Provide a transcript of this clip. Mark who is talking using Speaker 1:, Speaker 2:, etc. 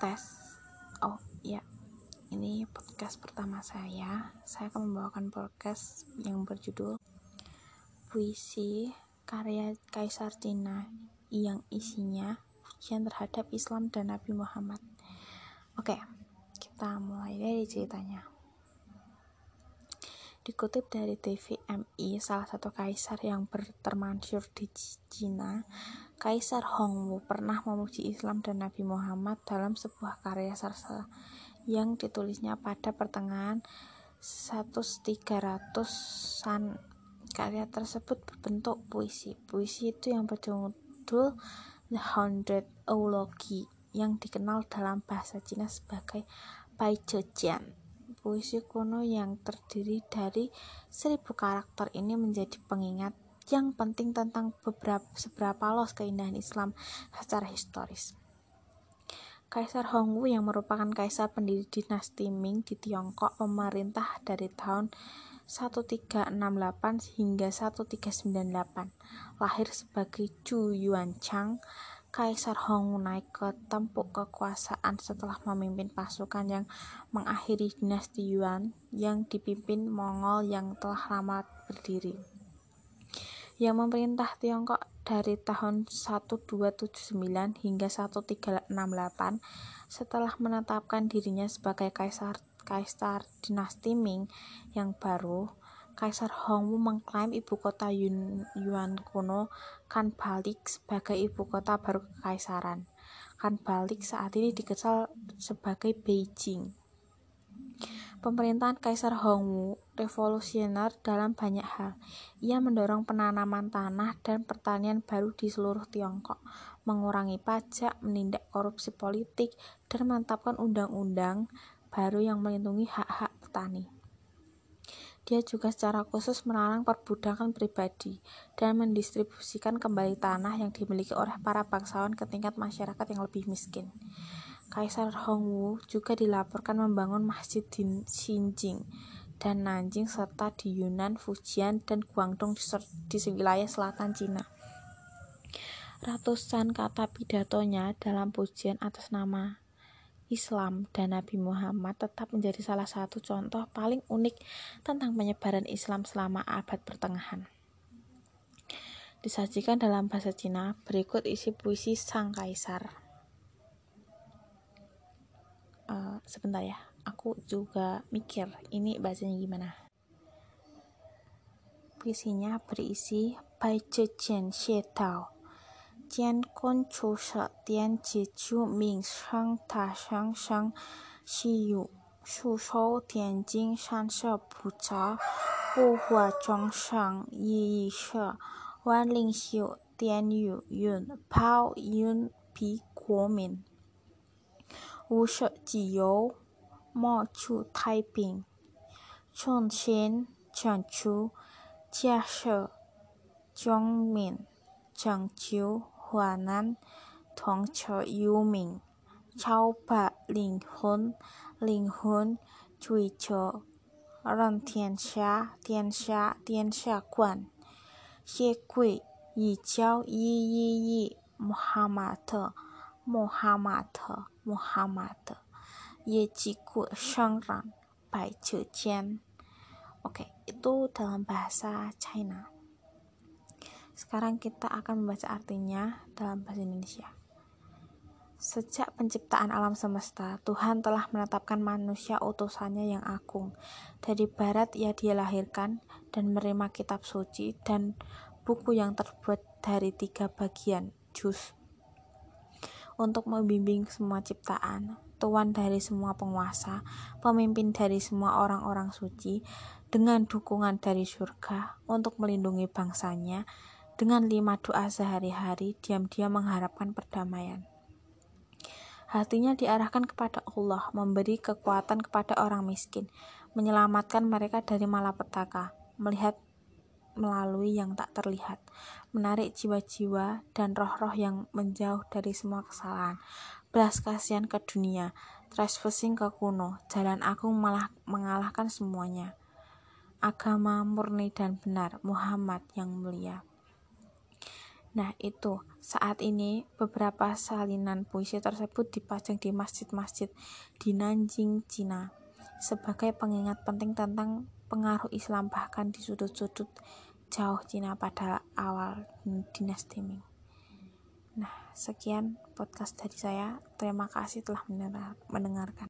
Speaker 1: tes. Oh ya ini podcast pertama saya. Saya akan membawakan podcast yang berjudul puisi karya Kaisar Cina yang isinya ujian terhadap Islam dan Nabi Muhammad. Oke kita mulai dari ceritanya Dikutip dari TVMI, salah satu kaisar yang bertermasyur di Cina, Kaisar Hongwu pernah memuji Islam dan Nabi Muhammad dalam sebuah karya sastra yang ditulisnya pada pertengahan 1300-an. Karya tersebut berbentuk puisi. Puisi itu yang berjudul The Hundred Eulogy yang dikenal dalam bahasa Cina sebagai Bai Zhejian puisi kuno yang terdiri dari seribu karakter ini menjadi pengingat yang penting tentang beberapa seberapa luas keindahan Islam secara historis. Kaisar Hongwu yang merupakan kaisar pendiri dinasti Ming di Tiongkok pemerintah dari tahun 1368 hingga 1398. Lahir sebagai Chu Yuanchang, Kaisar Hong naik ke tempuk kekuasaan setelah memimpin pasukan yang mengakhiri dinasti Yuan yang dipimpin Mongol yang telah lama berdiri. Yang memerintah Tiongkok dari tahun 1279 hingga 1368 setelah menetapkan dirinya sebagai kaisar kaisar dinasti Ming yang baru Kaisar Hongwu mengklaim ibu kota Yuan kuno Kanbalik sebagai ibu kota baru kekaisaran. Kanbalik saat ini dikenal sebagai Beijing. Pemerintahan Kaisar Hongwu revolusioner dalam banyak hal. Ia mendorong penanaman tanah dan pertanian baru di seluruh Tiongkok, mengurangi pajak, menindak korupsi politik, dan menetapkan undang-undang baru yang melindungi hak-hak petani. Dia juga secara khusus melarang perbudakan pribadi dan mendistribusikan kembali tanah yang dimiliki oleh para bangsawan ke tingkat masyarakat yang lebih miskin. Kaisar Hongwu juga dilaporkan membangun masjid di Xinjing dan Nanjing serta di Yunnan, Fujian, dan Guangdong di wilayah selatan Cina. Ratusan kata pidatonya dalam pujian atas nama Islam dan Nabi Muhammad tetap menjadi salah satu contoh paling unik tentang penyebaran Islam selama abad pertengahan. Disajikan dalam bahasa Cina, berikut isi puisi Sang Kaisar. Uh, sebentar ya, aku juga mikir ini bahasanya gimana. Puisinya berisi Bai Zhejian Xie Tao 建功出身电气出名上大上上稀有出售天津三色浦江户外装上一一万灵修电有云炮运皮国民。无所自由莫处太平。创新抢出建设中民抢救 Huanan Tongcheng Yumin, Cao Ba Linghun, Linghun Juiche, Ren Tianxia, Tianxia, Tianxiaguan, Xie Gui, Yijiao, Yi Yi Yi, Muhammad, Muhammad, Muhammad, Ye Jigu, Shengran, Bai Zhejian. Oke, itu dalam bahasa China. Sekarang kita akan membaca artinya dalam bahasa Indonesia. Sejak penciptaan alam semesta, Tuhan telah menetapkan manusia utusannya yang agung. Dari barat ia dilahirkan dan menerima kitab suci dan buku yang terbuat dari tiga bagian, juz. Untuk membimbing semua ciptaan, Tuan dari semua penguasa, pemimpin dari semua orang-orang suci, dengan dukungan dari surga untuk melindungi bangsanya, dengan lima doa sehari-hari, diam-diam mengharapkan perdamaian. Hatinya diarahkan kepada Allah, memberi kekuatan kepada orang miskin, menyelamatkan mereka dari malapetaka, melihat melalui yang tak terlihat, menarik jiwa-jiwa dan roh-roh yang menjauh dari semua kesalahan, belas kasihan ke dunia, trespassing ke kuno, jalan agung malah mengalahkan semuanya. Agama murni dan benar, Muhammad yang mulia. Nah, itu saat ini beberapa salinan puisi tersebut dipajang di masjid-masjid di Nanjing, Cina sebagai pengingat penting tentang pengaruh Islam bahkan di sudut-sudut jauh Cina pada awal dinasti Ming. Nah, sekian podcast dari saya. Terima kasih telah mendengarkan.